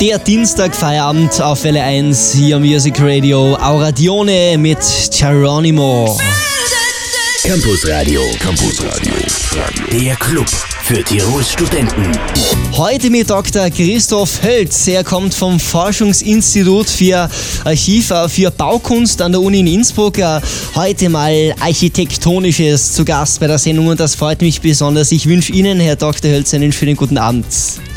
Der Dienstag-Feierabend auf Welle 1 hier am Music Radio. Auradione mit Geronimo. Campus Radio. Campus Radio. Der Club für Tirols Studenten. Heute mit Dr. Christoph Hölz. Er kommt vom Forschungsinstitut für Archiv äh, für Baukunst an der Uni in Innsbruck. Äh, heute mal Architektonisches zu Gast bei der Sendung und das freut mich besonders. Ich wünsche Ihnen, Herr Dr. Hölz, einen schönen guten Abend.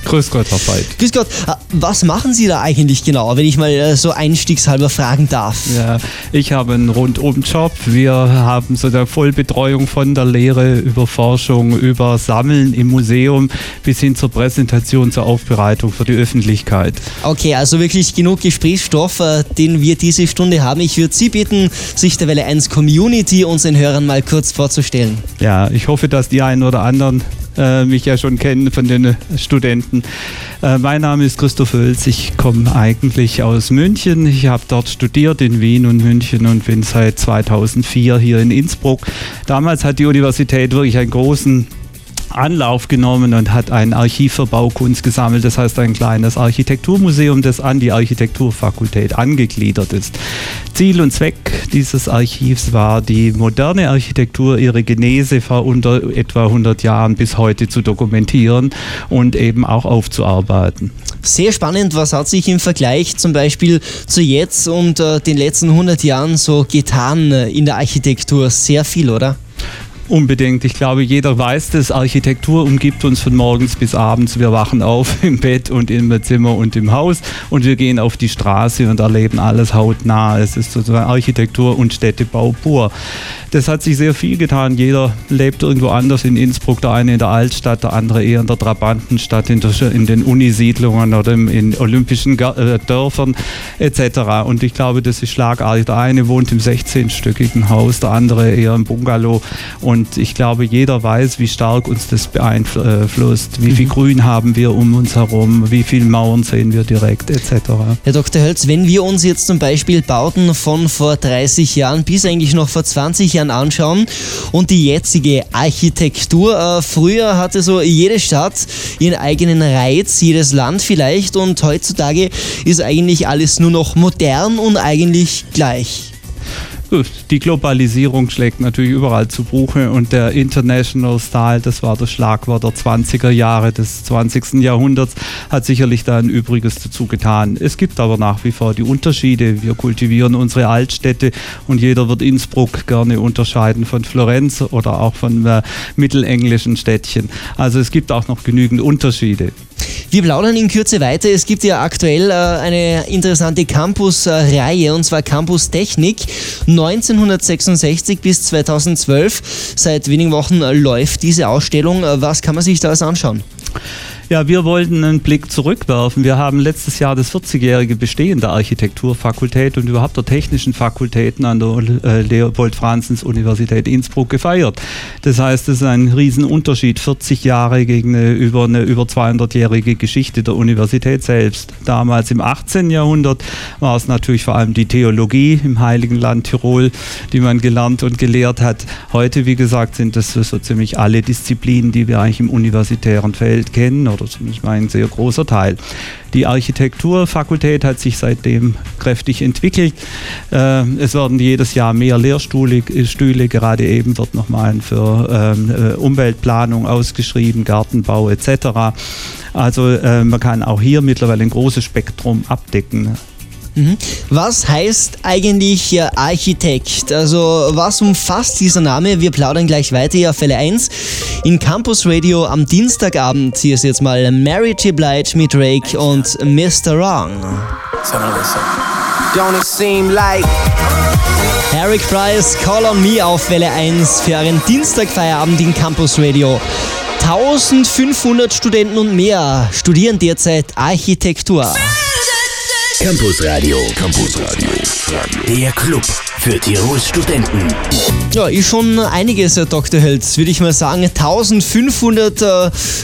Grüß Gott, Herr Veit. Grüß Gott. Äh, was machen Sie da eigentlich genau, wenn ich mal so einstiegshalber fragen darf? Ja, ich habe einen Rundum-Job. Wir haben so eine Vollbetreuung von der Lehre über Forschung, über Sammeln im Museum bis hin zur Präsentation, zur Aufbereitung für die Öffentlichkeit. Okay, also wirklich genug Gesprächsstoff, äh, den wir diese Stunde haben. Ich würde Sie bitten, sich der Welle 1 Community unseren Hörern mal kurz vorzustellen. Ja, ich hoffe, dass die einen oder anderen äh, mich ja schon kennen von den Studenten. Äh, mein Name ist Christoph Hölz. Ich komme eigentlich aus München. Ich habe dort studiert in Wien und München und bin seit 2004 hier in Innsbruck. Damals hat die Universität wirklich einen großen Anlauf genommen und hat ein Archiv für Baukunst gesammelt. Das heißt ein kleines Architekturmuseum, das an die Architekturfakultät angegliedert ist. Ziel und Zweck dieses Archivs war, die moderne Architektur, ihre Genese vor unter etwa 100 Jahren bis heute zu dokumentieren und eben auch aufzuarbeiten. Sehr spannend, was hat sich im Vergleich zum Beispiel zu jetzt und äh, den letzten 100 Jahren so getan äh, in der Architektur? Sehr viel, oder? Unbedingt. Ich glaube, jeder weiß das. Architektur umgibt uns von morgens bis abends. Wir wachen auf im Bett und im Zimmer und im Haus und wir gehen auf die Straße und erleben alles hautnah. Es ist sozusagen Architektur und Städtebau pur. Das hat sich sehr viel getan. Jeder lebt irgendwo anders in Innsbruck. Der eine in der Altstadt, der andere eher in der Trabantenstadt, in, der, in den Unisiedlungen oder in olympischen äh, Dörfern etc. Und ich glaube, das ist schlagartig. Der eine wohnt im 16-stöckigen Haus, der andere eher im Bungalow. Und und ich glaube, jeder weiß, wie stark uns das beeinflusst. Wie viel mhm. Grün haben wir um uns herum, wie viele Mauern sehen wir direkt, etc. Herr Dr. Hölz, wenn wir uns jetzt zum Beispiel Bauten von vor 30 Jahren bis eigentlich noch vor 20 Jahren anschauen und die jetzige Architektur, äh, früher hatte so jede Stadt ihren eigenen Reiz, jedes Land vielleicht und heutzutage ist eigentlich alles nur noch modern und eigentlich gleich. Die Globalisierung schlägt natürlich überall zu Buche und der International Style, das war das Schlagwort der 20er Jahre des 20. Jahrhunderts, hat sicherlich da ein Übriges dazu getan. Es gibt aber nach wie vor die Unterschiede. Wir kultivieren unsere Altstädte und jeder wird Innsbruck gerne unterscheiden von Florenz oder auch von äh, mittelenglischen Städtchen. Also es gibt auch noch genügend Unterschiede. Wir plaudern in Kürze weiter. Es gibt ja aktuell äh, eine interessante Campus-Reihe und zwar Campus Technik 1966 bis 2012. Seit wenigen Wochen läuft diese Ausstellung. Was kann man sich da alles anschauen? Ja, wir wollten einen Blick zurückwerfen. Wir haben letztes Jahr das 40-jährige Bestehen der Architekturfakultät und überhaupt der technischen Fakultäten an der äh, Leopold-Franzens-Universität Innsbruck gefeiert. Das heißt, es ist ein Riesenunterschied, 40 Jahre gegen eine über eine über 200-jährige Geschichte der Universität selbst. Damals im 18. Jahrhundert war es natürlich vor allem die Theologie im Heiligen Land Tirol, die man gelernt und gelehrt hat. Heute, wie gesagt, sind das so ziemlich alle Disziplinen, die wir eigentlich im universitären Feld kennen oder zumindest ein sehr großer Teil. Die Architekturfakultät hat sich seitdem kräftig entwickelt. Äh, es werden jedes Jahr mehr Lehrstühle, Stühle, gerade eben wird nochmal für ähm, äh, Umweltplanung ausgeschrieben, Gartenbau etc. Also äh, man kann auch hier mittlerweile ein großes Spektrum abdecken. Mhm. Was heißt eigentlich Architekt? Also was umfasst dieser Name? Wir plaudern gleich weiter hier auf Fälle 1 in Campus Radio am Dienstagabend. Hier ist jetzt mal Mary J. Blige mit Drake und Mr. Wrong. Don't it seem like Eric Price, Call on Me auf Welle 1 für einen Dienstagfeierabend in Campus Radio. 1500 Studenten und mehr studieren derzeit Architektur. Campus Radio. Campus Radio. Der Club für Tirols Studenten. Ja, ist schon einiges, Herr Dr. Hölz, würde ich mal sagen. 1500 äh,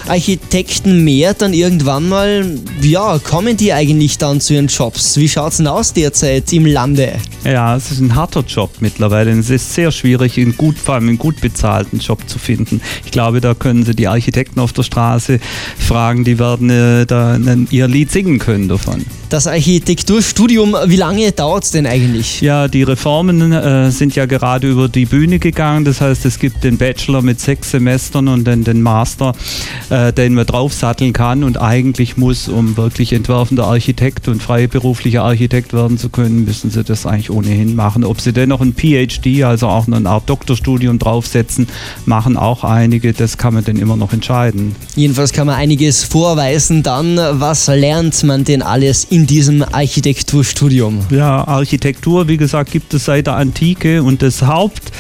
Architekten mehr dann irgendwann mal. Ja, kommen die eigentlich dann zu ihren Jobs? Wie schaut es denn aus derzeit im Lande? Ja, es ist ein harter Job mittlerweile. Es ist sehr schwierig, einen gut, vor allem einen gut bezahlten Job zu finden. Ich glaube, da können Sie die Architekten auf der Straße fragen, die werden äh, da ihr Lied singen können davon. Das Architekturstudium, wie lange dauert es denn eigentlich? Ja, die Reformen äh, sind ja gerade über die Bühne gegangen. Das heißt, es gibt den Bachelor mit sechs Semestern und dann den Master, äh, den man draufsatteln kann. Und eigentlich muss, um wirklich entwerfender Architekt und freiberuflicher Architekt werden zu können, müssen sie das eigentlich ohnehin machen. Ob sie dennoch ein PhD, also auch eine Art Doktorstudium draufsetzen, machen auch einige. Das kann man dann immer noch entscheiden. Jedenfalls kann man einiges vorweisen. Dann, was lernt man denn alles in diesem Architekturstudium? Ja, Architektur, wie gesagt, gibt es seit der Antike und das Haupt,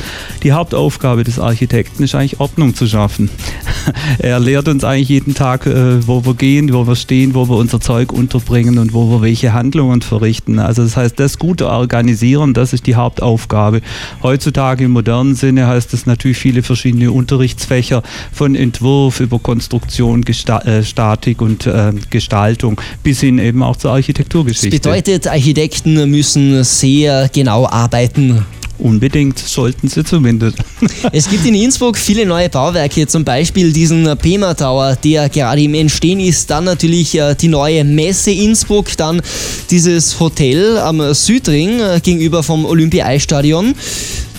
die Hauptaufgabe des Architekten ist eigentlich Ordnung zu schaffen. er lehrt uns eigentlich jeden Tag, äh, wo wir gehen, wo wir stehen, wo wir unser Zeug unterbringen und wo wir welche Handlungen verrichten. Also das heißt, das gute Organisieren, das ist die Hauptaufgabe. Heutzutage im modernen Sinne heißt das natürlich viele verschiedene Unterrichtsfächer von Entwurf über Konstruktion, äh, Statik und äh, Gestaltung bis hin eben auch zur Architekturgeschichte. Das bedeutet, Architekten müssen sehr genau arbeiten. Unbedingt sollten sie zumindest. Es gibt in Innsbruck viele neue Bauwerke, zum Beispiel diesen Pema Tower, der gerade im Entstehen ist. Dann natürlich äh, die neue Messe Innsbruck, dann dieses Hotel am Südring äh, gegenüber vom Olympia-Eisstadion.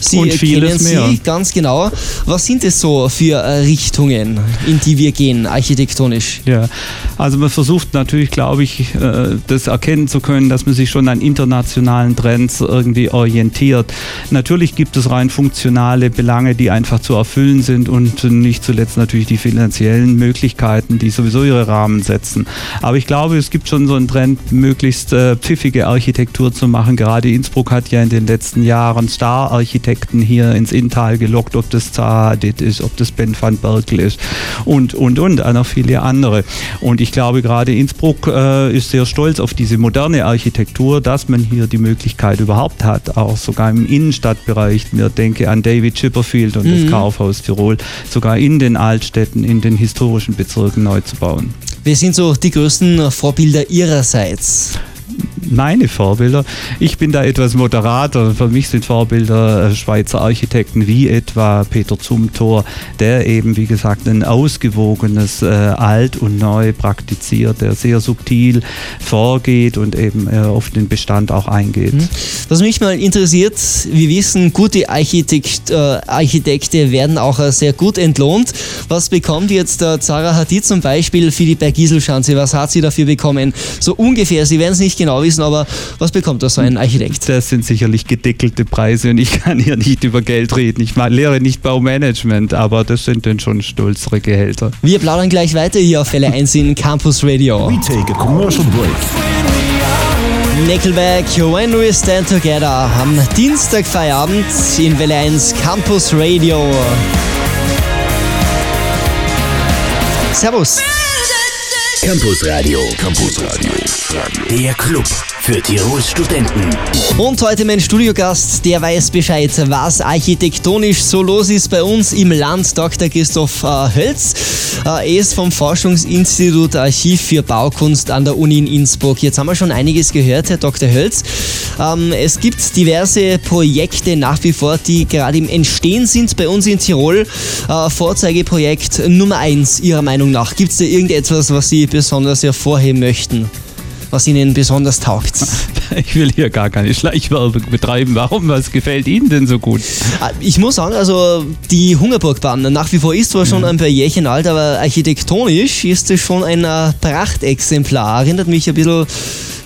Sie und vieles kennen Sie ganz genau. Was sind es so für äh, Richtungen, in die wir gehen, architektonisch? Ja, also man versucht natürlich, glaube ich, äh, das erkennen zu können, dass man sich schon an internationalen Trends irgendwie orientiert. Natürlich gibt es rein funktionale Belange, die einfach zu erfüllen sind und nicht zuletzt natürlich die finanziellen Möglichkeiten, die sowieso ihre Rahmen setzen. Aber ich glaube, es gibt schon so einen Trend, möglichst äh, pfiffige Architektur zu machen. Gerade Innsbruck hat ja in den letzten Jahren Star-Architektur Architekten hier ins Inntal gelockt, ob das Zahadit ist, ob das Ben van Berkel ist und, und, und, noch viele andere. Und ich glaube, gerade Innsbruck äh, ist sehr stolz auf diese moderne Architektur, dass man hier die Möglichkeit überhaupt hat, auch sogar im Innenstadtbereich. Mir denke an David Chipperfield und mhm. das Kaufhaus Tirol, sogar in den Altstädten, in den historischen Bezirken neu zu bauen. Wer sind so die größten Vorbilder Ihrerseits? Meine Vorbilder. Ich bin da etwas moderater. Für mich sind Vorbilder äh, Schweizer Architekten wie etwa Peter Zumthor, der eben, wie gesagt, ein ausgewogenes äh, Alt und Neu praktiziert, der sehr subtil vorgeht und eben äh, auf den Bestand auch eingeht. Mhm. Was mich mal interessiert, wir wissen, gute Architekt, äh, Architekte werden auch äh, sehr gut entlohnt. Was bekommt jetzt äh, Zara Hadid zum Beispiel für die Bergiselschanze? Was hat sie dafür bekommen? So ungefähr, Sie werden es nicht genau wissen, aber was bekommt da so ein Architekt? Das sind sicherlich gedeckelte Preise und ich kann hier nicht über Geld reden. Ich lehre nicht Baumanagement, aber das sind dann schon stolzere Gehälter. Wir plaudern gleich weiter hier auf Welle 1 in Campus Radio. We take a commercial break. Nickelback, When We Stand Together am Dienstag Feierabend in Welle 1 Campus Radio. Servus. Campus Radio. Campus Radio. Der Club für Tirols Studenten. Und heute mein Studiogast, der weiß Bescheid, was architektonisch so los ist bei uns im Land, Dr. Christoph äh, Hölz. Äh, er ist vom Forschungsinstitut Archiv für Baukunst an der Uni in Innsbruck. Jetzt haben wir schon einiges gehört, Herr Dr. Hölz. Ähm, es gibt diverse Projekte nach wie vor, die gerade im Entstehen sind bei uns in Tirol. Äh, Vorzeigeprojekt Nummer 1 Ihrer Meinung nach. Gibt es da irgendetwas, was Sie besonders hervorheben möchten? was Ihnen besonders taugt? Ich will hier gar keine Schleichwerbung betreiben. Warum? Was gefällt Ihnen denn so gut? Ich muss sagen, also die Hungerburgbahn nach wie vor ist zwar schon mhm. ein paar Jährchen alt, aber architektonisch ist es schon ein äh, Prachtexemplar. Erinnert mich ein bisschen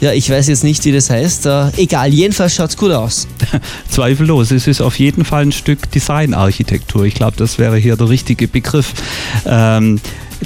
ja, ich weiß jetzt nicht, wie das heißt. Äh, egal, jedenfalls schaut es gut aus. Zweifellos. Es ist auf jeden Fall ein Stück Designarchitektur. Ich glaube, das wäre hier der richtige Begriff. Ähm,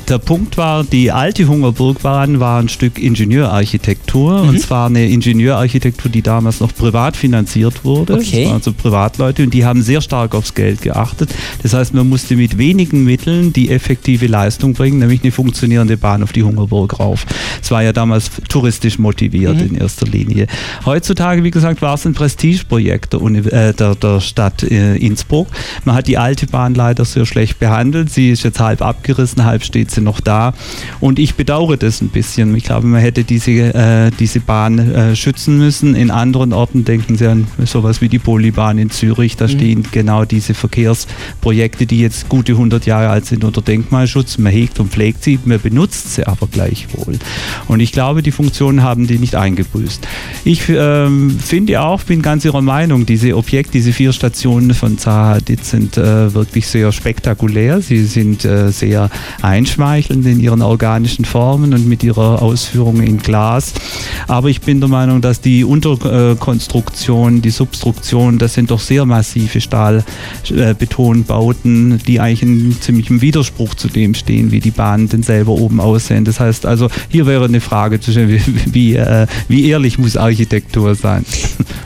der Punkt war, die alte Hungerburgbahn war ein Stück Ingenieurarchitektur mhm. und zwar eine Ingenieurarchitektur, die damals noch privat finanziert wurde. Okay. Also Privatleute und die haben sehr stark aufs Geld geachtet. Das heißt, man musste mit wenigen Mitteln die effektive Leistung bringen, nämlich eine funktionierende Bahn auf die Hungerburg rauf. Es war ja damals touristisch motiviert mhm. in erster Linie. Heutzutage, wie gesagt, war es ein Prestigeprojekt der, äh, der, der Stadt äh, Innsbruck. Man hat die alte Bahn leider sehr schlecht behandelt. Sie ist jetzt halb abgerissen, halb steht sie noch da. Und ich bedauere das ein bisschen. Ich glaube, man hätte diese, äh, diese Bahn äh, schützen müssen. In anderen Orten denken Sie an sowas wie die Polybahn in Zürich. Da mhm. stehen genau diese Verkehrsprojekte, die jetzt gute 100 Jahre alt sind, unter Denkmalschutz. Man hegt und pflegt sie, man benutzt sie aber gleichwohl. Und ich glaube, die Funktionen haben die nicht eingebüßt. Ich ähm, finde auch, bin ganz Ihrer Meinung, diese Objekte, diese vier Stationen von Zaha Hadid sind äh, wirklich sehr spektakulär. Sie sind äh, sehr einschmeichelnd in ihren organischen Formen und mit ihrer Ausführung in Glas. Aber ich bin der Meinung, dass die Unterkonstruktion, die Substruktion, das sind doch sehr massive Stahlbetonbauten, die eigentlich in ziemlichem Widerspruch zu dem stehen, wie die Bahnen denn selber oben aussehen. Das heißt also, hier wäre eine Frage zwischen, wie, wie, äh, wie ehrlich muss Architektur sein?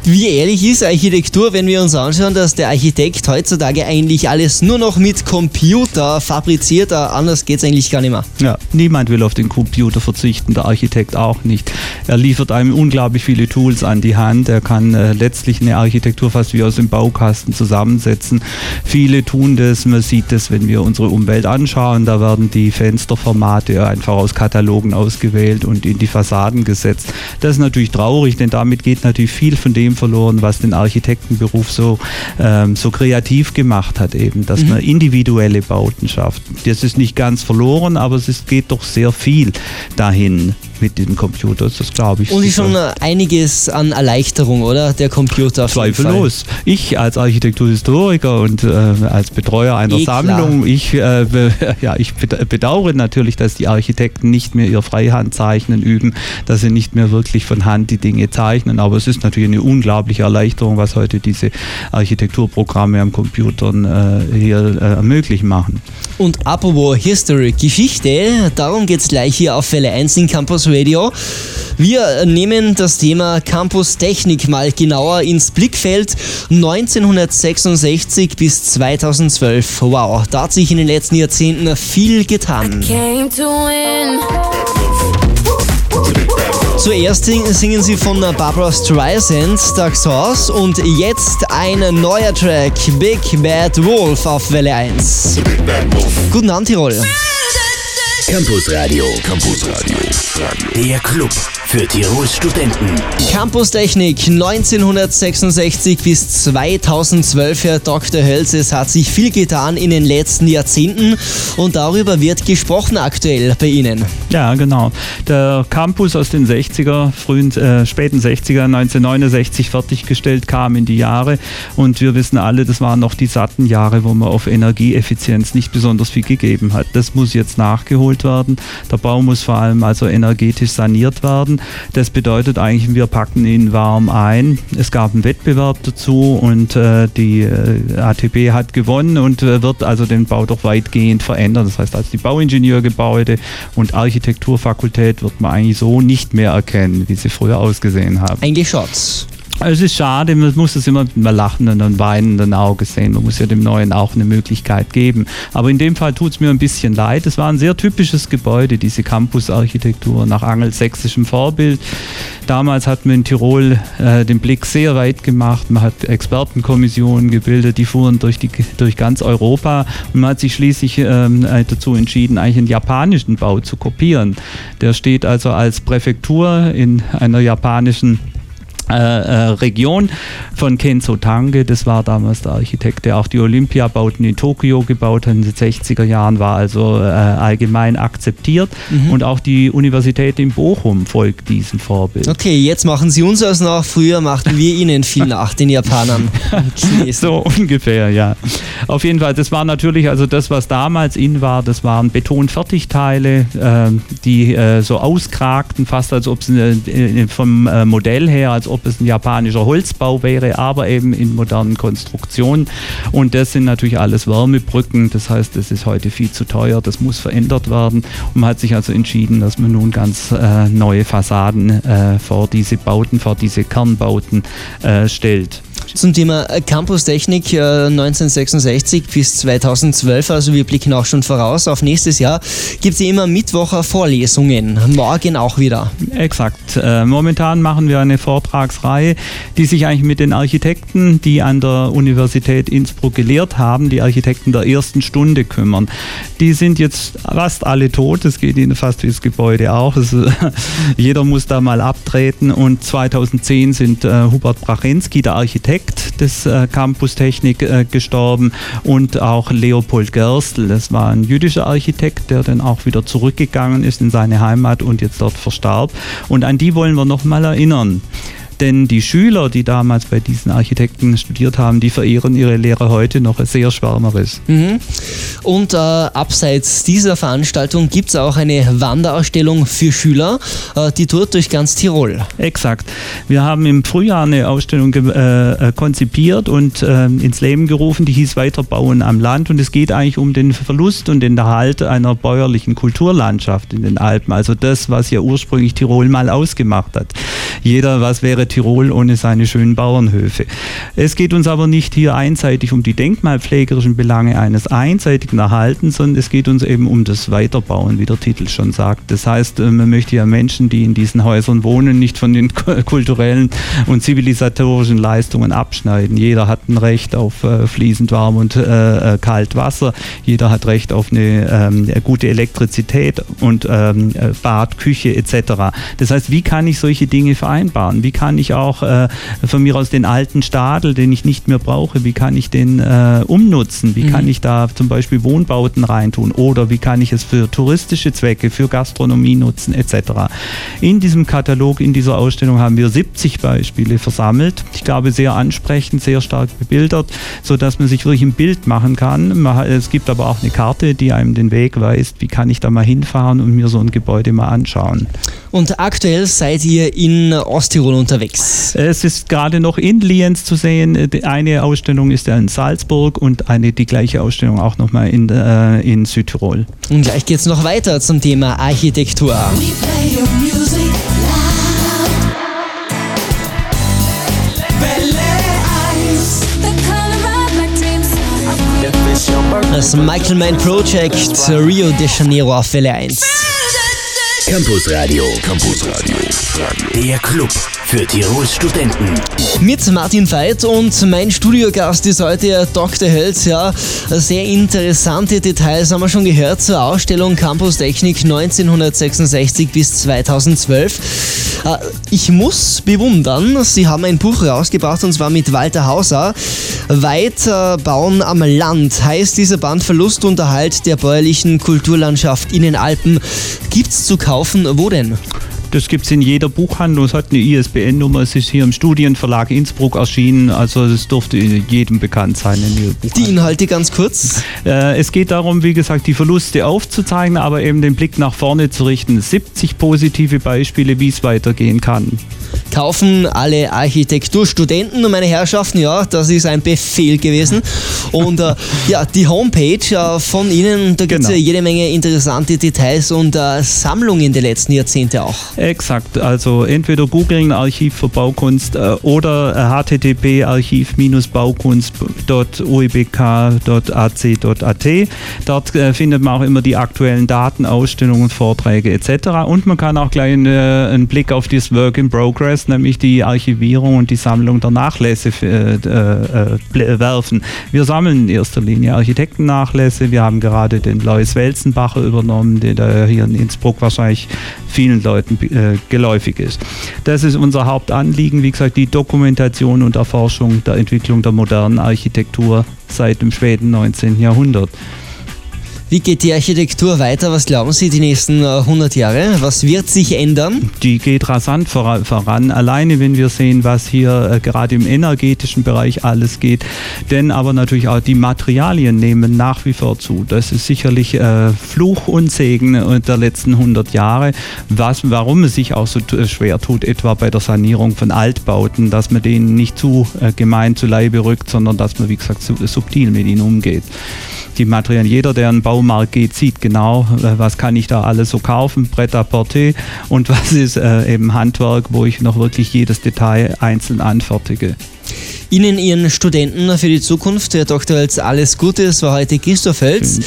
Wie ehrlich ist Architektur, wenn wir uns anschauen, dass der Architekt heutzutage eigentlich alles nur noch mit Computer fabriziert? Anders geht es eigentlich gar nicht mehr. Ja, niemand will auf den Computer verzichten, der Architekt auch nicht. Er liefert einem unglaublich viele Tools an die Hand. Er kann äh, letztlich eine Architektur fast wie aus dem Baukasten zusammensetzen. Viele tun das. Man sieht das, wenn wir unsere Umwelt anschauen. Da werden die Fensterformate einfach aus Katalogen ausgewählt und in die Fassaden gesetzt. Das ist natürlich traurig, denn damit geht natürlich viel von dem verloren, was den Architektenberuf so, ähm, so kreativ gemacht hat, eben, dass mhm. man individuelle Bauten schafft. Das ist nicht ganz verloren, aber es geht doch sehr viel dahin mit dem Computer, das glaube ich. Und ist schon einiges an Erleichterung, oder? Der Computer. Zweifellos. Ich als Architekturhistoriker und äh, als Betreuer einer eh Sammlung, ich, äh, ja, ich bedauere natürlich, dass die Architekten nicht mehr ihr Freihandzeichnen üben, dass sie nicht mehr wirklich von Hand die Dinge zeichnen. Aber es ist natürlich eine unglaubliche Erleichterung, was heute diese Architekturprogramme am Computer äh, hier äh, möglich machen. Und apropos History, Geschichte, darum geht es gleich hier auf Welle 1 in Campus Radio. Wir nehmen das Thema Campus Technik mal genauer ins Blickfeld. 1966 bis 2012. Wow, da hat sich in den letzten Jahrzehnten viel getan. Zuerst singen sie von Barbara Streisand, Dark Horse und jetzt ein neuer Track, Big Bad Wolf auf Welle 1. Guten Abend, Tirol. Campus Radio. Campus Radio. Der Club für Tirols Studenten. Campus Technik 1966 bis 2012, Herr Dr. Hölz. Es hat sich viel getan in den letzten Jahrzehnten und darüber wird gesprochen aktuell bei Ihnen. Ja, genau. Der Campus aus den 60er, frühen, äh, späten 60er, 1969 fertiggestellt, kam in die Jahre und wir wissen alle, das waren noch die satten Jahre, wo man auf Energieeffizienz nicht besonders viel gegeben hat. Das muss jetzt nachgeholt saniert werden. Der Bau muss vor allem also energetisch saniert werden. Das bedeutet eigentlich, wir packen ihn warm ein. Es gab einen Wettbewerb dazu und äh, die äh, ATP hat gewonnen und äh, wird also den Bau doch weitgehend verändern. Das heißt, als die Bauingenieurgebäude und Architekturfakultät wird man eigentlich so nicht mehr erkennen, wie sie früher ausgesehen haben. Eigentlich Schatz. Es ist schade, man muss es immer mit einem lachenden und weinenden Auge sehen. Man muss ja dem Neuen auch eine Möglichkeit geben. Aber in dem Fall tut es mir ein bisschen leid. Es war ein sehr typisches Gebäude, diese Campusarchitektur nach angelsächsischem Vorbild. Damals hat man in Tirol äh, den Blick sehr weit gemacht. Man hat Expertenkommissionen gebildet, die fuhren durch, die, durch ganz Europa und man hat sich schließlich ähm, dazu entschieden, eigentlich einen japanischen Bau zu kopieren. Der steht also als Präfektur in einer japanischen äh, äh, Region von Kenzo Tange. Das war damals der Architekt, der auch die Olympiabauten in Tokio gebaut hat in den 60er Jahren, war also äh, allgemein akzeptiert. Mhm. Und auch die Universität in Bochum folgt diesem Vorbild. Okay, jetzt machen Sie uns das nach. Früher machten wir Ihnen viel nach, den Japanern. so ungefähr, ja. Auf jeden Fall, das war natürlich, also das, was damals in war, das waren Betonfertigteile, äh, die so auskragten, fast als ob sie äh, vom Modell her, als ob ob es ein japanischer Holzbau wäre, aber eben in modernen Konstruktionen. Und das sind natürlich alles Wärmebrücken. Das heißt, das ist heute viel zu teuer. Das muss verändert werden. Und man hat sich also entschieden, dass man nun ganz äh, neue Fassaden äh, vor diese Bauten, vor diese Kernbauten äh, stellt zum Thema äh, Campustechnik 1966 äh, bis 2012, also wir blicken auch schon voraus auf nächstes Jahr, gibt es immer Mittwocher Vorlesungen, morgen auch wieder. Exakt. Äh, momentan machen wir eine Vortragsreihe, die sich eigentlich mit den Architekten, die an der Universität Innsbruck gelehrt haben, die Architekten der ersten Stunde kümmern. Die sind jetzt fast alle tot, es geht ihnen fast wie das Gebäude auch. Es, jeder muss da mal abtreten und 2010 sind Hubert Brachensky, der Architekt, Architekt des äh, Campus Technik äh, gestorben und auch Leopold Gerstl. Das war ein jüdischer Architekt, der dann auch wieder zurückgegangen ist in seine Heimat und jetzt dort verstarb. Und an die wollen wir nochmal erinnern. Denn die Schüler, die damals bei diesen Architekten studiert haben, die verehren ihre Lehrer heute noch sehr schwärmerisch. Mhm. Und äh, abseits dieser Veranstaltung gibt es auch eine Wanderausstellung für Schüler, äh, die tourt durch ganz Tirol. Exakt. Wir haben im Frühjahr eine Ausstellung äh, äh, konzipiert und ähm, ins Leben gerufen, die hieß Weiterbauen am Land. Und es geht eigentlich um den Verlust und den Erhalt einer bäuerlichen Kulturlandschaft in den Alpen. Also das, was ja ursprünglich Tirol mal ausgemacht hat. Jeder, was wäre Tirol ohne seine schönen Bauernhöfe. Es geht uns aber nicht hier einseitig um die denkmalpflegerischen Belange eines einseitigen Erhaltens, sondern es geht uns eben um das Weiterbauen, wie der Titel schon sagt. Das heißt, äh, man möchte ja Menschen, die in diesen Häusern wohnen, nicht von den kulturellen und zivilisatorischen Leistungen abschneiden. Jeder hat ein Recht auf äh, fließend warm und äh, äh kalt Wasser. Jeder hat Recht auf eine ähm, gute Elektrizität und ähm, Bad, Küche etc. Das heißt, wie kann ich solche Dinge vereinbaren? Wie kann ich auch äh, von mir aus den alten Stadel, den ich nicht mehr brauche, wie kann ich den äh, umnutzen? Wie mhm. kann ich da zum Beispiel Wohnbauten reintun? Oder wie kann ich es für touristische Zwecke, für Gastronomie nutzen etc. In diesem Katalog, in dieser Ausstellung haben wir 70 Beispiele versammelt. Ich glaube, sehr ansprechend, sehr stark bebildert, sodass man sich wirklich ein Bild machen kann. Es gibt aber auch eine Karte, die einem den Weg weist, wie kann ich da mal hinfahren und mir so ein Gebäude mal anschauen. Und aktuell seid ihr in Osttirol unterwegs. Es ist gerade noch in Lienz zu sehen. Eine Ausstellung ist ja in Salzburg und eine die gleiche Ausstellung auch nochmal in, äh, in Südtirol. Und gleich geht es noch weiter zum Thema Architektur. Das Michael Mann Project Rio de Janeiro auf Welle 1. Campus Radio. Campus Radio. Der Club für Tirols Studenten. Mit Martin Veit und mein Studiogast ist heute Dr. Hölz. Ja, sehr interessante Details haben wir schon gehört zur Ausstellung Campus Technik 1966 bis 2012. Äh, ich muss bewundern, Sie haben ein Buch rausgebracht und zwar mit Walter Hauser. Weiterbauen am Land heißt dieser Band Verlust und Erhalt der bäuerlichen Kulturlandschaft in den Alpen. Gibt's zu kaufen? Wo denn? Das gibt es in jeder Buchhandlung. Es hat eine ISBN-Nummer. Es ist hier im Studienverlag Innsbruck erschienen. Also es dürfte jedem bekannt sein. die Inhalte ganz kurz? Äh, es geht darum, wie gesagt, die Verluste aufzuzeigen, aber eben den Blick nach vorne zu richten. 70 positive Beispiele, wie es weitergehen kann kaufen alle Architekturstudenten und meine Herrschaften, ja, das ist ein Befehl gewesen. Und äh, ja, die Homepage äh, von Ihnen, da gibt es genau. ja jede Menge interessante Details und äh, Sammlungen der letzten Jahrzehnte auch. Exakt, also entweder googeln Archiv für Baukunst äh, oder http archiv-baukunst.uebk.ac.at. Dort äh, findet man auch immer die aktuellen Daten, Ausstellungen, Vorträge etc. Und man kann auch gleich einen Blick auf das Work in Progress nämlich die Archivierung und die Sammlung der Nachlässe äh, äh, werfen. Wir sammeln in erster Linie Architektennachlässe. Wir haben gerade den Lois Welzenbacher übernommen, der hier in Innsbruck wahrscheinlich vielen Leuten äh, geläufig ist. Das ist unser Hauptanliegen, wie gesagt, die Dokumentation und Erforschung der Entwicklung der modernen Architektur seit dem späten 19. Jahrhundert. Wie geht die Architektur weiter? Was glauben Sie die nächsten 100 äh, Jahre? Was wird sich ändern? Die geht rasant voran. Alleine, wenn wir sehen, was hier äh, gerade im energetischen Bereich alles geht. Denn aber natürlich auch die Materialien nehmen nach wie vor zu. Das ist sicherlich äh, Fluch und Segen der letzten 100 Jahre. Was, warum es sich auch so schwer tut, etwa bei der Sanierung von Altbauten, dass man denen nicht zu gemein zu Leibe rückt, sondern dass man, wie gesagt, subtil mit ihnen umgeht die Materialien. Jeder, der in den Baumarkt geht, sieht genau, äh, was kann ich da alles so kaufen, Brett à porter und was ist äh, eben Handwerk, wo ich noch wirklich jedes Detail einzeln anfertige. Ihnen, Ihren Studenten für die Zukunft, Herr Dr. Welz, alles Gute. Es war heute Christoph Fels.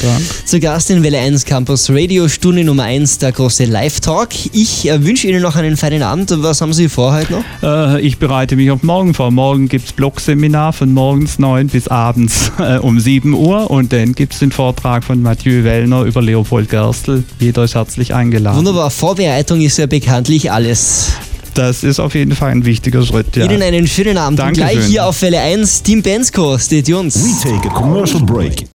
Zu Gast in Welle 1 Campus Radio, Stunde Nummer 1, der große Live-Talk. Ich äh, wünsche Ihnen noch einen feinen Abend. Was haben Sie vor heute noch? Äh, ich bereite mich auf morgen vor. Morgen gibt es Blogseminar von morgens 9 bis abends äh, um 7 Uhr und dann gibt es den Vortrag von Mathieu Wellner über Leopold Gerstl. Jeder ist herzlich eingeladen. Wunderbar. Vorbereitung ist ja bekanntlich alles. Das ist auf jeden Fall ein wichtiger Schritt. Ja. Ihnen einen schönen Abend. Dankeschön. Und gleich hier auf Welle 1, Team Bensko, stay tuned. We take a commercial break.